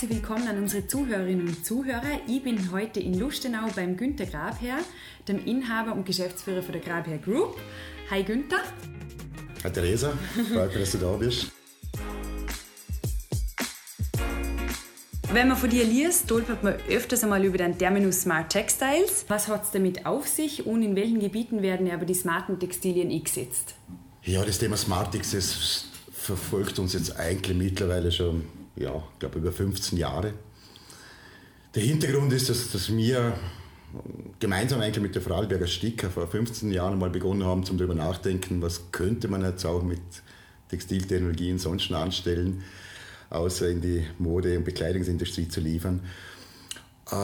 herzlich willkommen an unsere Zuhörerinnen und Zuhörer. Ich bin heute in Lustenau beim Günter Grabherr, dem Inhaber und Geschäftsführer von der Grabherr Group. Hi Günther. Hi Theresa, freut mich, dass du da bist. Wenn man von dir liest, stolpert man öfters einmal über den Terminus Smart Textiles. Was hat es damit auf sich und in welchen Gebieten werden aber die smarten Textilien eingesetzt? Ja, das Thema Smart Textiles verfolgt uns jetzt eigentlich mittlerweile schon, ja, ich glaube über 15 Jahre. Der Hintergrund ist, dass, dass wir gemeinsam eigentlich mit der Vorarlberger Sticker vor 15 Jahren mal begonnen haben, zum darüber nachdenken, was könnte man jetzt auch mit Textiltechnologien sonst anstellen, außer in die Mode- und Bekleidungsindustrie zu liefern. Äh,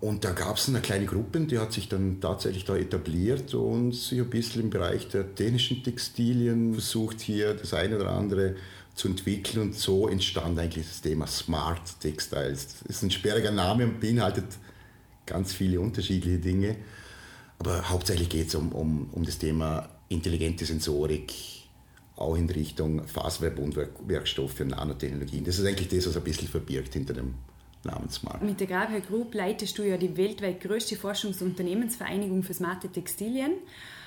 und da gab es eine kleine Gruppe, die hat sich dann tatsächlich da etabliert und sich ein bisschen im Bereich der dänischen Textilien versucht, hier das eine oder andere zu entwickeln. Und so entstand eigentlich das Thema Smart Textiles. Das ist ein sperriger Name und beinhaltet ganz viele unterschiedliche Dinge. Aber hauptsächlich geht es um, um, um das Thema intelligente Sensorik, auch in Richtung Faserverbundwerkstoffe und Nanotechnologien. Das ist eigentlich das, was ein bisschen verbirgt hinter dem Namensmarkt. Mit der Grabherr Group leitest du ja die weltweit größte Forschungs- und Unternehmensvereinigung für smarte Textilien.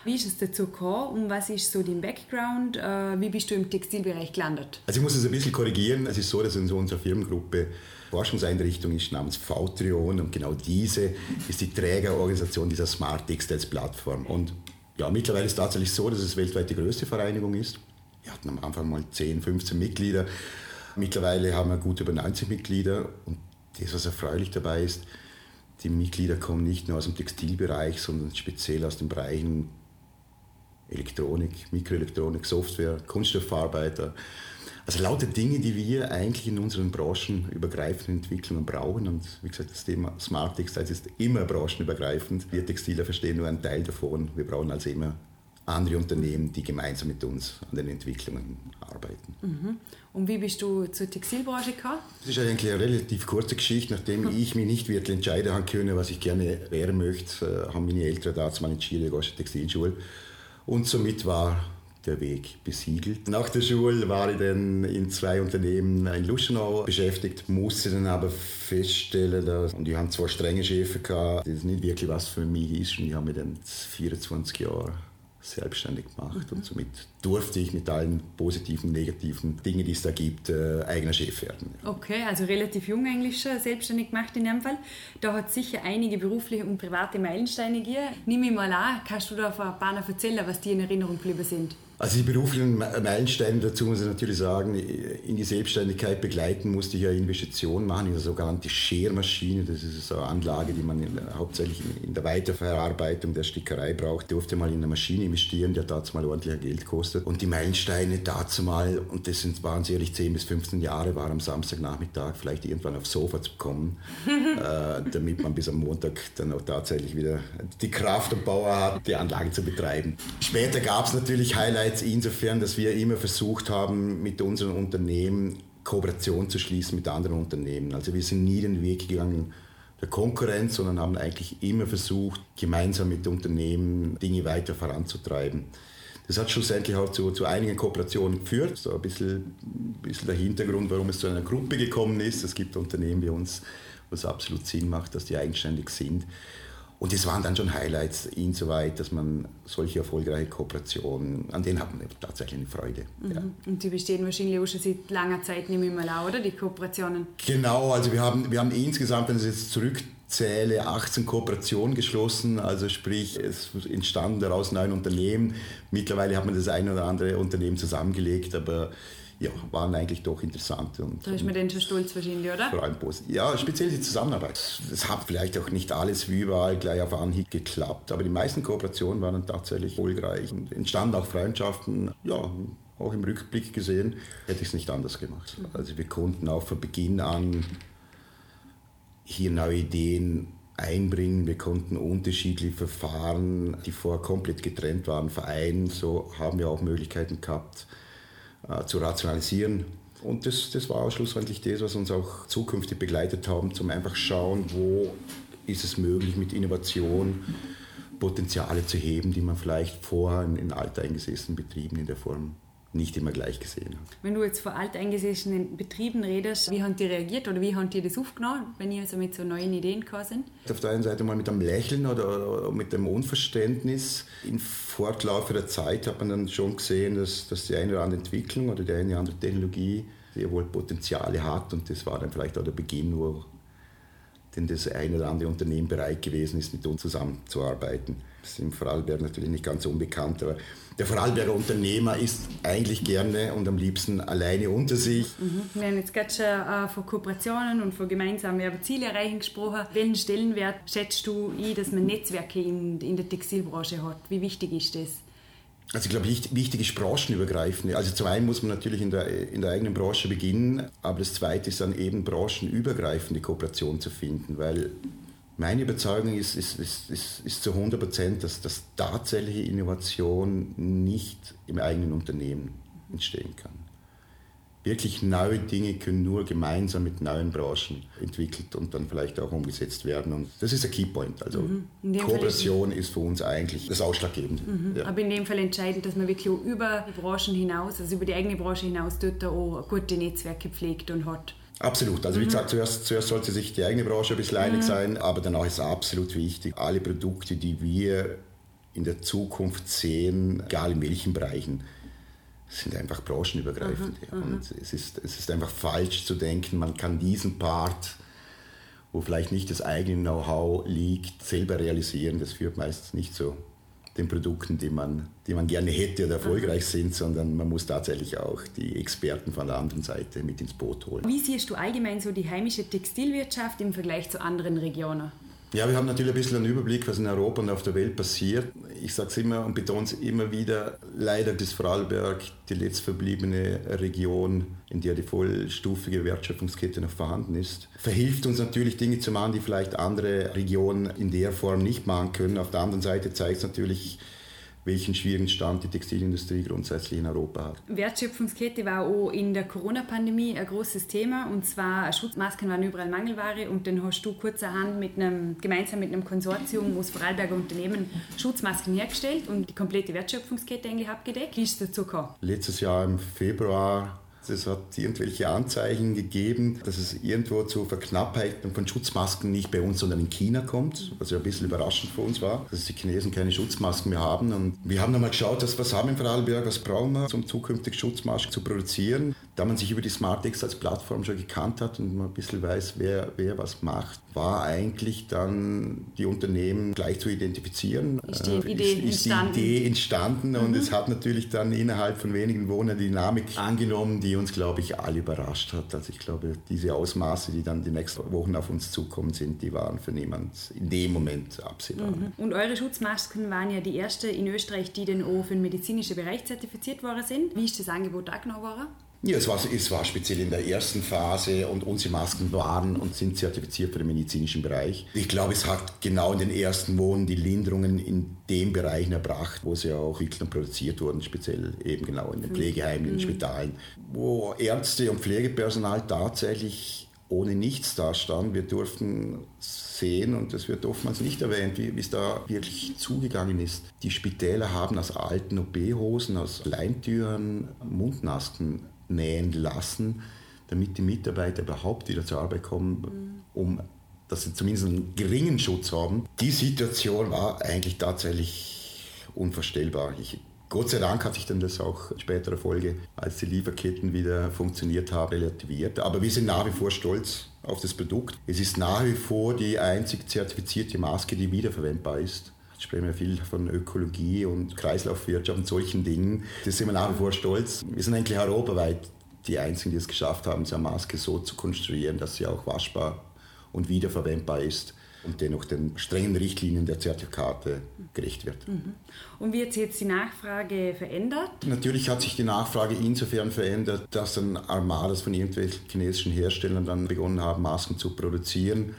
Wie ist es dazu gekommen und was ist so dein Background? Äh, wie bist du im Textilbereich gelandet? Also ich muss es ein bisschen korrigieren. Es ist so, dass in unserer Firmengruppe Forschungseinrichtung ist namens V-Trion und genau diese ist die Trägerorganisation dieser Smart Textiles Plattform. Und ja, mittlerweile ist es tatsächlich so, dass es weltweit die größte Vereinigung ist. Wir hatten am Anfang mal 10, 15 Mitglieder. Mittlerweile haben wir gut über 90 Mitglieder und das, was erfreulich dabei ist, die Mitglieder kommen nicht nur aus dem Textilbereich, sondern speziell aus den Bereichen Elektronik, Mikroelektronik, Software, Kunststoffverarbeiter. Also lauter Dinge, die wir eigentlich in unseren Branchen übergreifenden Entwicklungen brauchen. Und wie gesagt, das Thema Smart Textiles ist immer branchenübergreifend. Wir Textiler verstehen nur einen Teil davon. Wir brauchen also immer andere Unternehmen, die gemeinsam mit uns an den Entwicklungen arbeiten. Mhm. Und wie bist du zur Textilbranche gekommen? Das ist eigentlich eine relativ kurze Geschichte. Nachdem mhm. ich mich nicht wirklich entscheiden haben können, was ich gerne werden möchte, äh, haben meine Eltern damals mal entschieden, ich gehe Textilschule. Und somit war der Weg besiegelt. Nach der Schule war ich dann in zwei Unternehmen in Luschenau beschäftigt, musste dann aber feststellen, dass, und die haben zwar strenge Chefs gehabt, das nicht wirklich was für mich ist und ich habe mich dann 24 Jahre selbstständig gemacht. Und somit durfte ich mit allen positiven, negativen Dingen, die es da gibt, äh, eigener Chef werden. Okay, also relativ jung eigentlich schon selbstständig gemacht in dem Fall. Da hat sicher einige berufliche und private Meilensteine gegeben. Nimm mich mal an, kannst du da ein paar erzählen, was dir in Erinnerung geblieben sind? Also die beruflichen Meilensteine, dazu muss ich natürlich sagen, in die Selbstständigkeit begleiten musste ich ja Investitionen machen, in eine sogenannte Schermaschine. Das ist so eine Anlage, die man in, hauptsächlich in der Weiterverarbeitung der Stickerei braucht. Durfte mal in eine Maschine investieren, die hat dazu mal ordentlich Geld gekostet. Und die Meilensteine dazu mal, und das sind, waren sicherlich 10 bis 15 Jahre, war am Samstagnachmittag vielleicht irgendwann aufs Sofa zu kommen, äh, damit man bis am Montag dann auch tatsächlich wieder die Kraft und Power hat, die Anlage zu betreiben. Später gab es natürlich Highlights Highlights insofern, dass wir immer versucht haben, mit unseren Unternehmen Kooperation zu schließen mit anderen Unternehmen. Also wir sind nie den Weg gegangen der Konkurrenz, sondern haben eigentlich immer versucht, gemeinsam mit Unternehmen Dinge weiter voranzutreiben. Das hat schlussendlich auch zu, zu einigen Kooperationen geführt. So ein bisschen, ein bisschen der Hintergrund, warum es zu einer Gruppe gekommen ist. Es gibt Unternehmen wie uns, wo es absolut Sinn macht, dass die eigenständig sind. Und das waren dann schon Highlights insoweit, dass man solche erfolgreiche Kooperationen, an denen hat man tatsächlich eine Freude. Mhm. Ja. Und die bestehen wahrscheinlich auch schon seit langer Zeit nicht mehr mal, oder die Kooperationen? Genau, also wir haben, wir haben insgesamt, wenn ich jetzt zurückzähle, 18 Kooperationen geschlossen, also sprich, es entstanden daraus neun Unternehmen. Mittlerweile hat man das eine oder andere Unternehmen zusammengelegt, aber ja, waren eigentlich doch interessant. Und, da ist man dann schon stolz wahrscheinlich, oder? Vor allem positiv. Ja, speziell die Zusammenarbeit. Es hat vielleicht auch nicht alles wie überall gleich auf Anhieb geklappt, aber die meisten Kooperationen waren tatsächlich erfolgreich und entstanden auch Freundschaften, ja, auch im Rückblick gesehen, hätte ich es nicht anders gemacht. Also wir konnten auch von Beginn an hier neue Ideen einbringen. Wir konnten unterschiedliche Verfahren, die vorher komplett getrennt waren, vereinen. So haben wir auch Möglichkeiten gehabt, äh, zu rationalisieren. Und das, das war schlussendlich das, was uns auch zukünftig begleitet haben, zum einfach schauen, wo ist es möglich mit Innovation Potenziale zu heben, die man vielleicht vorher in, in alteingesessenen Betrieben in der Form nicht immer gleich gesehen habe. Wenn du jetzt vor alteingesessenen Betrieben redest, wie haben die reagiert oder wie haben die das aufgenommen, wenn ihr also mit so neuen Ideen gekommen sind? Auf der einen Seite mal mit einem Lächeln oder, oder mit dem Unverständnis. Im Fortlauf der Zeit hat man dann schon gesehen, dass, dass die eine oder andere Entwicklung oder die eine oder andere Technologie sehr wohl Potenziale hat und das war dann vielleicht auch der Beginn, wo denn das eine oder andere Unternehmen bereit gewesen ist, mit uns zusammenzuarbeiten. Das ist im Vorarlberg natürlich nicht ganz unbekannt, aber der Vorarlberger Unternehmer ist eigentlich gerne und am liebsten alleine unter sich. Mhm. Wir haben jetzt gerade schon äh, von Kooperationen und von gemeinsamen Ziele erreichen gesprochen. Welchen Stellenwert schätzt du ein, dass man Netzwerke in, in der Textilbranche hat? Wie wichtig ist das? Also ich glaube, wichtig ist branchenübergreifend. Also zum einen muss man natürlich in der, in der eigenen Branche beginnen, aber das zweite ist dann eben branchenübergreifende Kooperation zu finden, weil meine Überzeugung ist, ist, ist, ist, ist zu 100 Prozent, dass, dass tatsächliche Innovation nicht im eigenen Unternehmen entstehen kann. Wirklich neue Dinge können nur gemeinsam mit neuen Branchen entwickelt und dann vielleicht auch umgesetzt werden. Und das ist der Keypoint. Also mhm. Kooperation ist für uns eigentlich das Ausschlaggebende. Mhm. Ja. Aber in dem Fall entscheidend, dass man wirklich auch über die Branchen hinaus, also über die eigene Branche hinaus, dort auch gute Netzwerke pflegt und hat. Absolut. Also wie mhm. gesagt, zuerst, zuerst sollte sich die eigene Branche ein bisschen einig mhm. sein, aber danach ist es absolut wichtig, alle Produkte, die wir in der Zukunft sehen, egal in welchen Bereichen, sind einfach branchenübergreifend. Mhm. Ja. Und es ist, es ist einfach falsch zu denken, man kann diesen Part, wo vielleicht nicht das eigene Know-how liegt, selber realisieren. Das führt meistens nicht so den Produkten, die man, die man gerne hätte oder erfolgreich sind, sondern man muss tatsächlich auch die Experten von der anderen Seite mit ins Boot holen. Wie siehst du allgemein so die heimische Textilwirtschaft im Vergleich zu anderen Regionen? Ja, wir haben natürlich ein bisschen einen Überblick, was in Europa und auf der Welt passiert. Ich sage es immer und betone es immer wieder, leider ist Vorarlberg die letztverbliebene Region, in der die vollstufige Wertschöpfungskette noch vorhanden ist. Verhilft uns natürlich Dinge zu machen, die vielleicht andere Regionen in der Form nicht machen können. Auf der anderen Seite zeigt es natürlich, welchen schwierigen Stand die Textilindustrie grundsätzlich in Europa hat. Wertschöpfungskette war auch in der Corona-Pandemie ein großes Thema und zwar Schutzmasken waren überall Mangelware und dann hast du kurzerhand mit einem, gemeinsam mit einem Konsortium aus Vorarlberger Unternehmen Schutzmasken hergestellt und die komplette Wertschöpfungskette eigentlich abgedeckt. Wie ist es dazu gekommen? Letztes Jahr im Februar es hat irgendwelche Anzeichen gegeben, dass es irgendwo zu Verknappheiten von Schutzmasken nicht bei uns, sondern in China kommt, was ja ein bisschen überraschend für uns war, dass die Chinesen keine Schutzmasken mehr haben. Und wir haben nochmal geschaut, was haben wir in Vorarlberg, was brauchen wir, um zukünftig Schutzmasken zu produzieren. Da man sich über die SmartX als Plattform schon gekannt hat und man ein bisschen weiß, wer, wer was macht, war eigentlich dann die Unternehmen gleich zu identifizieren. Ist die äh, Idee ist, ist entstanden. Die Idee entstanden und mhm. es hat natürlich dann innerhalb von wenigen Wochen eine Dynamik angenommen, die uns, glaube ich, alle überrascht hat. Also ich glaube, diese Ausmaße, die dann die nächsten Wochen auf uns zukommen sind, die waren für niemand in dem Moment absehbar. Mhm. Und eure Schutzmasken waren ja die erste in Österreich, die den O für den medizinischen Bereich zertifiziert worden sind. Wie ist das Angebot da genau worden? Ja, es war, es war speziell in der ersten Phase und unsere Masken waren und sind zertifiziert für den medizinischen Bereich. Ich glaube, es hat genau in den ersten Monaten die Linderungen in den Bereichen erbracht, wo sie auch entwickelt und produziert wurden, speziell eben genau in den Pflegeheimen, in den mhm. Spitalen, wo Ärzte und Pflegepersonal tatsächlich ohne nichts dastanden. Wir durften sehen, und das wird oftmals nicht erwähnt, wie, es da wirklich zugegangen ist. Die Spitäler haben aus alten OB-Hosen, aus Leintüren Mundmasken nähen lassen, damit die Mitarbeiter überhaupt wieder zur Arbeit kommen, um dass sie zumindest einen geringen Schutz haben. Die Situation war eigentlich tatsächlich unvorstellbar. Ich, Gott sei Dank hat sich dann das auch in späterer Folge, als die Lieferketten wieder funktioniert haben, relativiert. Aber wir sind nach wie vor stolz auf das Produkt. Es ist nach wie vor die einzig zertifizierte Maske, die wiederverwendbar ist. Ich spreche mir viel von Ökologie und Kreislaufwirtschaft und solchen Dingen. Das sind wir nach wie vor stolz. Wir sind eigentlich europaweit die Einzigen, die es geschafft haben, so eine Maske so zu konstruieren, dass sie auch waschbar und wiederverwendbar ist und dennoch den strengen Richtlinien der Zertifikate gerecht wird. Mhm. Und wie hat sich jetzt die Nachfrage verändert? Natürlich hat sich die Nachfrage insofern verändert, dass dann Armadas von irgendwelchen chinesischen Herstellern dann begonnen haben, Masken zu produzieren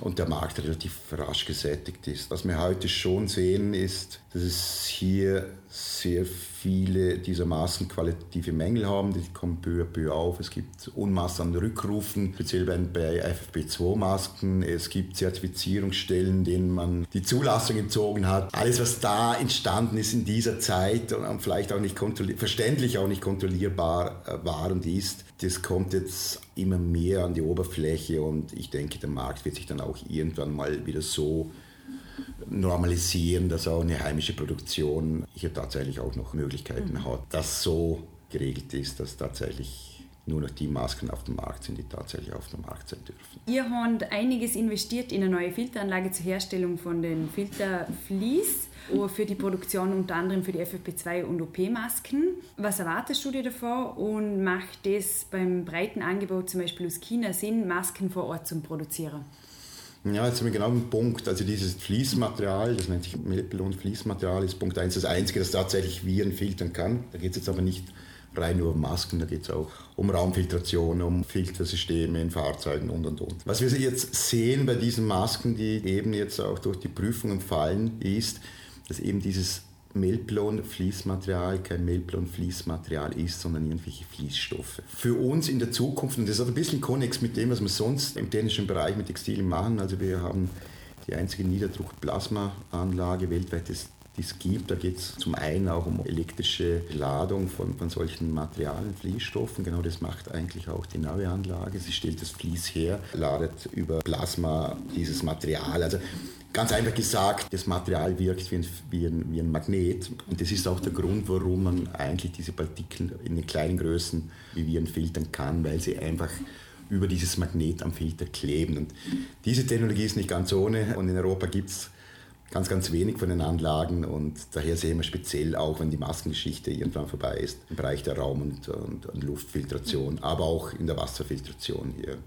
und der Markt relativ rasch gesättigt ist. Was wir heute schon sehen, ist, dass es hier sehr viele dieser Maßen qualitative Mängel haben, die kommen peu à peu auf. Es gibt Unmassen an Rückrufen, speziell bei FFP2-Masken. Es gibt Zertifizierungsstellen, denen man die Zulassung entzogen hat. Alles, was da entstanden ist in dieser Zeit und vielleicht auch nicht verständlich auch nicht kontrollierbar äh, war und ist, das kommt jetzt immer mehr an die Oberfläche und ich denke, der Markt wird sich dann auch irgendwann mal wieder so normalisieren, dass auch eine heimische Produktion hier tatsächlich auch noch Möglichkeiten mhm. hat, dass so geregelt ist, dass tatsächlich nur noch die Masken auf dem Markt sind, die tatsächlich auf dem Markt sein dürfen. Ihr habt einiges investiert in eine neue Filteranlage zur Herstellung von den Filterflies für die Produktion unter anderem für die FFP2 und OP-Masken. Was erwartest du dir davon und macht es beim breiten Angebot zum Beispiel aus China Sinn, Masken vor Ort zu produzieren? Ja, jetzt sind wir genau am Punkt. Also dieses Fließmaterial, das nennt sich Melpelon-Fließmaterial, ist Punkt 1 das einzige, das tatsächlich Viren filtern kann. Da geht es jetzt aber nicht rein nur um Masken, da geht es auch um Raumfiltration, um Filtersysteme in Fahrzeugen und und und. Was wir jetzt sehen bei diesen Masken, die eben jetzt auch durch die Prüfungen fallen, ist, dass eben dieses Melplon-Fließmaterial kein Melplon-Fließmaterial ist, sondern irgendwelche Fließstoffe. Für uns in der Zukunft, und das hat ein bisschen Konnex mit dem, was wir sonst im technischen Bereich mit Textilien machen, also wir haben die einzige Niederdruck-Plasma-Anlage weltweit, die es gibt. Da geht es zum einen auch um elektrische Ladung von, von solchen Materialien, Fließstoffen. Genau das macht eigentlich auch die neue Anlage. Sie stellt das Fließ her, ladet über Plasma dieses Material. Also Ganz einfach gesagt, das Material wirkt wie ein, wie, ein, wie ein, Magnet. Und das ist auch der Grund, warum man eigentlich diese Partikel in den kleinen Größen wie Viren filtern kann, weil sie einfach über dieses Magnet am Filter kleben. Und diese Technologie ist nicht ganz ohne. Und in Europa gibt es ganz, ganz wenig von den Anlagen. Und daher sehen wir speziell auch, wenn die Maskengeschichte irgendwann vorbei ist, im Bereich der Raum- und, und, und Luftfiltration, aber auch in der Wasserfiltration hier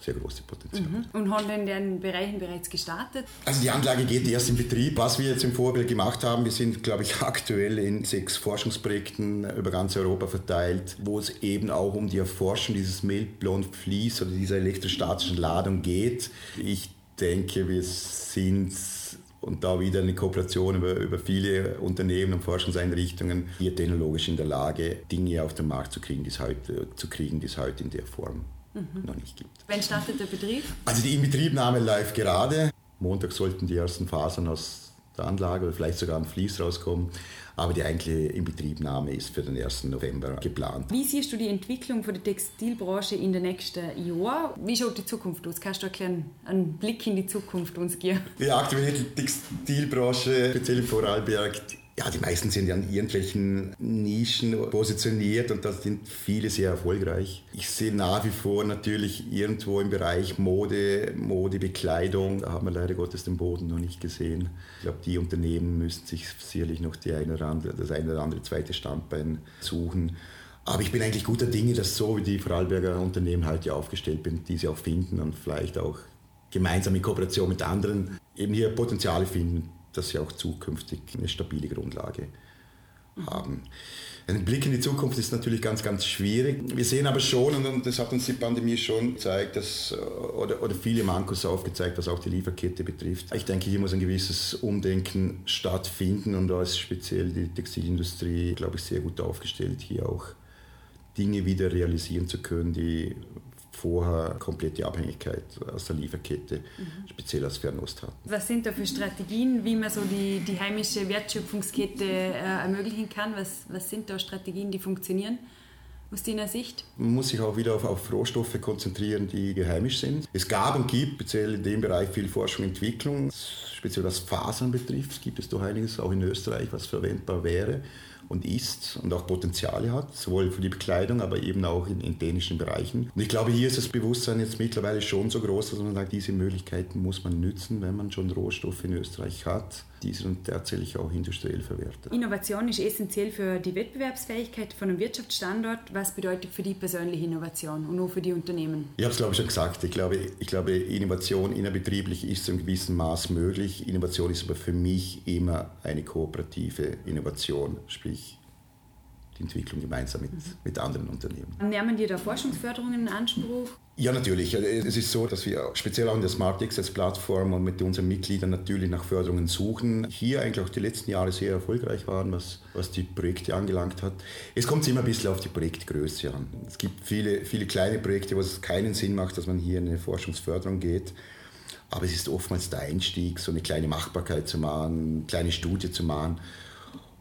sehr große Potenzial. Mhm. Und haben in den Bereichen bereits gestartet? Also die Anlage geht erst in Betrieb. Was wir jetzt im Vorbild gemacht haben, wir sind, glaube ich, aktuell in sechs Forschungsprojekten über ganz Europa verteilt, wo es eben auch um die Erforschung dieses Meltblond Vlies oder dieser elektrostatischen Ladung geht. Ich denke, wir sind und da wieder eine Kooperation über, über viele Unternehmen und Forschungseinrichtungen hier technologisch in der Lage, Dinge auf den Markt zu kriegen, die es heute, zu kriegen, die es heute in der Form mhm. noch nicht gibt. Wann startet der Betrieb? Also die Inbetriebnahme läuft gerade. Montag sollten die ersten Fasern aus der Anlage oder vielleicht sogar am Fließ rauskommen. Aber die eigentliche Inbetriebnahme ist für den 1. November geplant. Wie siehst du die Entwicklung von der Textilbranche in den nächsten Jahren? Wie schaut die Zukunft aus? Kannst du einen, einen Blick in die Zukunft uns geben? Die aktuelle Textilbranche, speziell in Vorarlberg, ja, die meisten sind ja an irgendwelchen Nischen positioniert und da sind viele sehr erfolgreich. Ich sehe nach wie vor natürlich irgendwo im Bereich Mode, Modebekleidung, da haben wir leider Gottes den Boden noch nicht gesehen. Ich glaube, die Unternehmen müssen sich sicherlich noch die eine oder andere, das eine oder andere zweite Standbein suchen. Aber ich bin eigentlich guter Dinge, dass so wie die Vorarlberger Unternehmen halt ja aufgestellt sind, diese auch finden und vielleicht auch gemeinsam in Kooperation mit anderen eben hier Potenziale finden, dass sie auch zukünftig eine stabile Grundlage haben. Ein Blick in die Zukunft ist natürlich ganz, ganz schwierig. Wir sehen aber schon, und das hat uns die Pandemie schon gezeigt, dass, oder, oder viele Mankos aufgezeigt, was auch die Lieferkette betrifft. Ich denke, hier muss ein gewisses Umdenken stattfinden und da ist speziell die Textilindustrie, glaube ich, sehr gut aufgestellt, hier auch Dinge wieder realisieren zu können, die vorher komplette Abhängigkeit aus der Lieferkette, mhm. speziell aus Fernost hatten. Was sind da für Strategien, wie man so die, die heimische Wertschöpfungskette äh, ermöglichen kann? Was, was sind da Strategien, die funktionieren? aus deiner Sicht? Man muss sich auch wieder auf, auf Rohstoffe konzentrieren, die geheimisch sind. Es gab und gibt speziell in dem Bereich viel Forschung und Entwicklung. Speziell was Fasern betrifft, gibt es doch einiges, auch in Österreich, was verwendbar wäre und ist und auch Potenziale hat, sowohl für die Bekleidung, aber eben auch in, in dänischen Bereichen. Und ich glaube, hier ist das Bewusstsein jetzt mittlerweile schon so groß, dass man sagt, diese Möglichkeiten muss man nützen, wenn man schon Rohstoffe in Österreich hat dann tatsächlich auch industriell verwertet. Innovation ist essentiell für die Wettbewerbsfähigkeit von einem Wirtschaftsstandort. Was bedeutet für die persönliche Innovation und auch für die Unternehmen? Ich habe es, glaube ich, schon gesagt. Ich glaube, ich glaube, Innovation innerbetrieblich ist zu einem gewissen Maß möglich. Innovation ist aber für mich immer eine kooperative Innovation, sprich die Entwicklung gemeinsam mit, mit anderen Unternehmen. Nehmen die da Forschungsförderungen in Anspruch? Ja, natürlich. Es ist so, dass wir speziell auch in der Smart Access Plattform und mit unseren Mitgliedern natürlich nach Förderungen suchen. Hier eigentlich auch die letzten Jahre sehr erfolgreich waren, was, was die Projekte angelangt hat. Es kommt immer ein bisschen auf die Projektgröße an. Es gibt viele, viele kleine Projekte, wo es keinen Sinn macht, dass man hier in eine Forschungsförderung geht. Aber es ist oftmals der Einstieg, so eine kleine Machbarkeit zu machen, eine kleine Studie zu machen.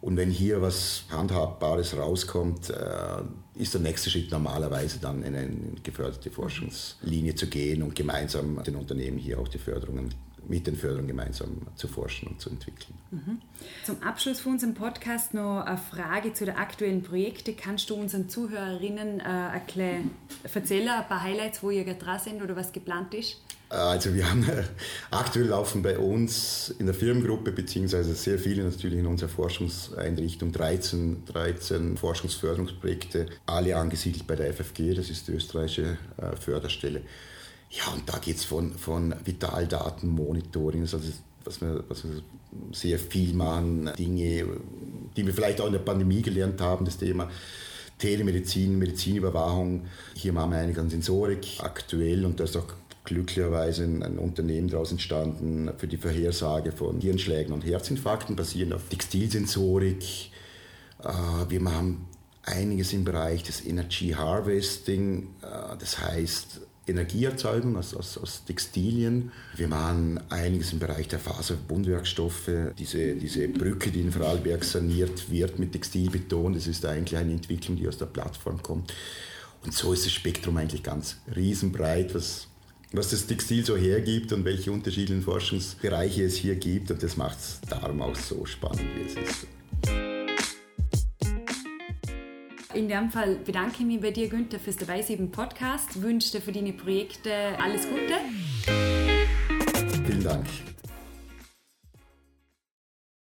Und wenn hier was Handhabbares rauskommt, äh, ist der nächste Schritt normalerweise dann in eine geförderte Forschungslinie zu gehen und gemeinsam den Unternehmen hier auch die Förderungen mit den Förderern gemeinsam zu forschen und zu entwickeln. Mhm. Zum Abschluss von unserem Podcast noch eine Frage zu den aktuellen Projekten. Kannst du unseren Zuhörerinnen äh, erzählen, ein paar Highlights, wo ihr gerade dran sind oder was geplant ist? Also wir haben aktuell laufen bei uns in der Firmengruppe beziehungsweise sehr viele natürlich in unserer Forschungseinrichtung 13, 13 Forschungsförderungsprojekte, alle angesiedelt bei der FFG, das ist die österreichische äh, Förderstelle. Ja, und da geht es von, von Vitaldatenmonitoring, also was wir, was wir sehr viel machen, Dinge, die wir vielleicht auch in der Pandemie gelernt haben, das Thema Telemedizin, Medizinüberwachung. Hier machen wir einiges an Sensorik aktuell und da ist auch glücklicherweise ein, Unternehmen daraus entstanden für die Vorhersage von Hirnschlägen und Herzinfarkten, basierend auf Textilsensorik. Äh, wir machen einiges im Bereich des Energy Harvesting, äh, das heißt Energieerzeugung aus, aus, aus, Textilien. Wir machen einiges im Bereich der Faserbundwerkstoffe. Diese, diese Brücke, die in Vorarlberg saniert wird mit Textilbeton, das ist eigentlich eine Entwicklung, die aus der Plattform kommt. Und so ist das Spektrum eigentlich ganz riesenbreit, was was das Textil so hergibt und welche unterschiedlichen Forschungsbereiche es hier gibt. Und das macht es darum auch so spannend, wie es ist. In dem Fall bedanke ich mich bei dir, Günther, fürs Dabeisein im Podcast. Wünsche dir für deine Projekte alles Gute. Vielen Dank.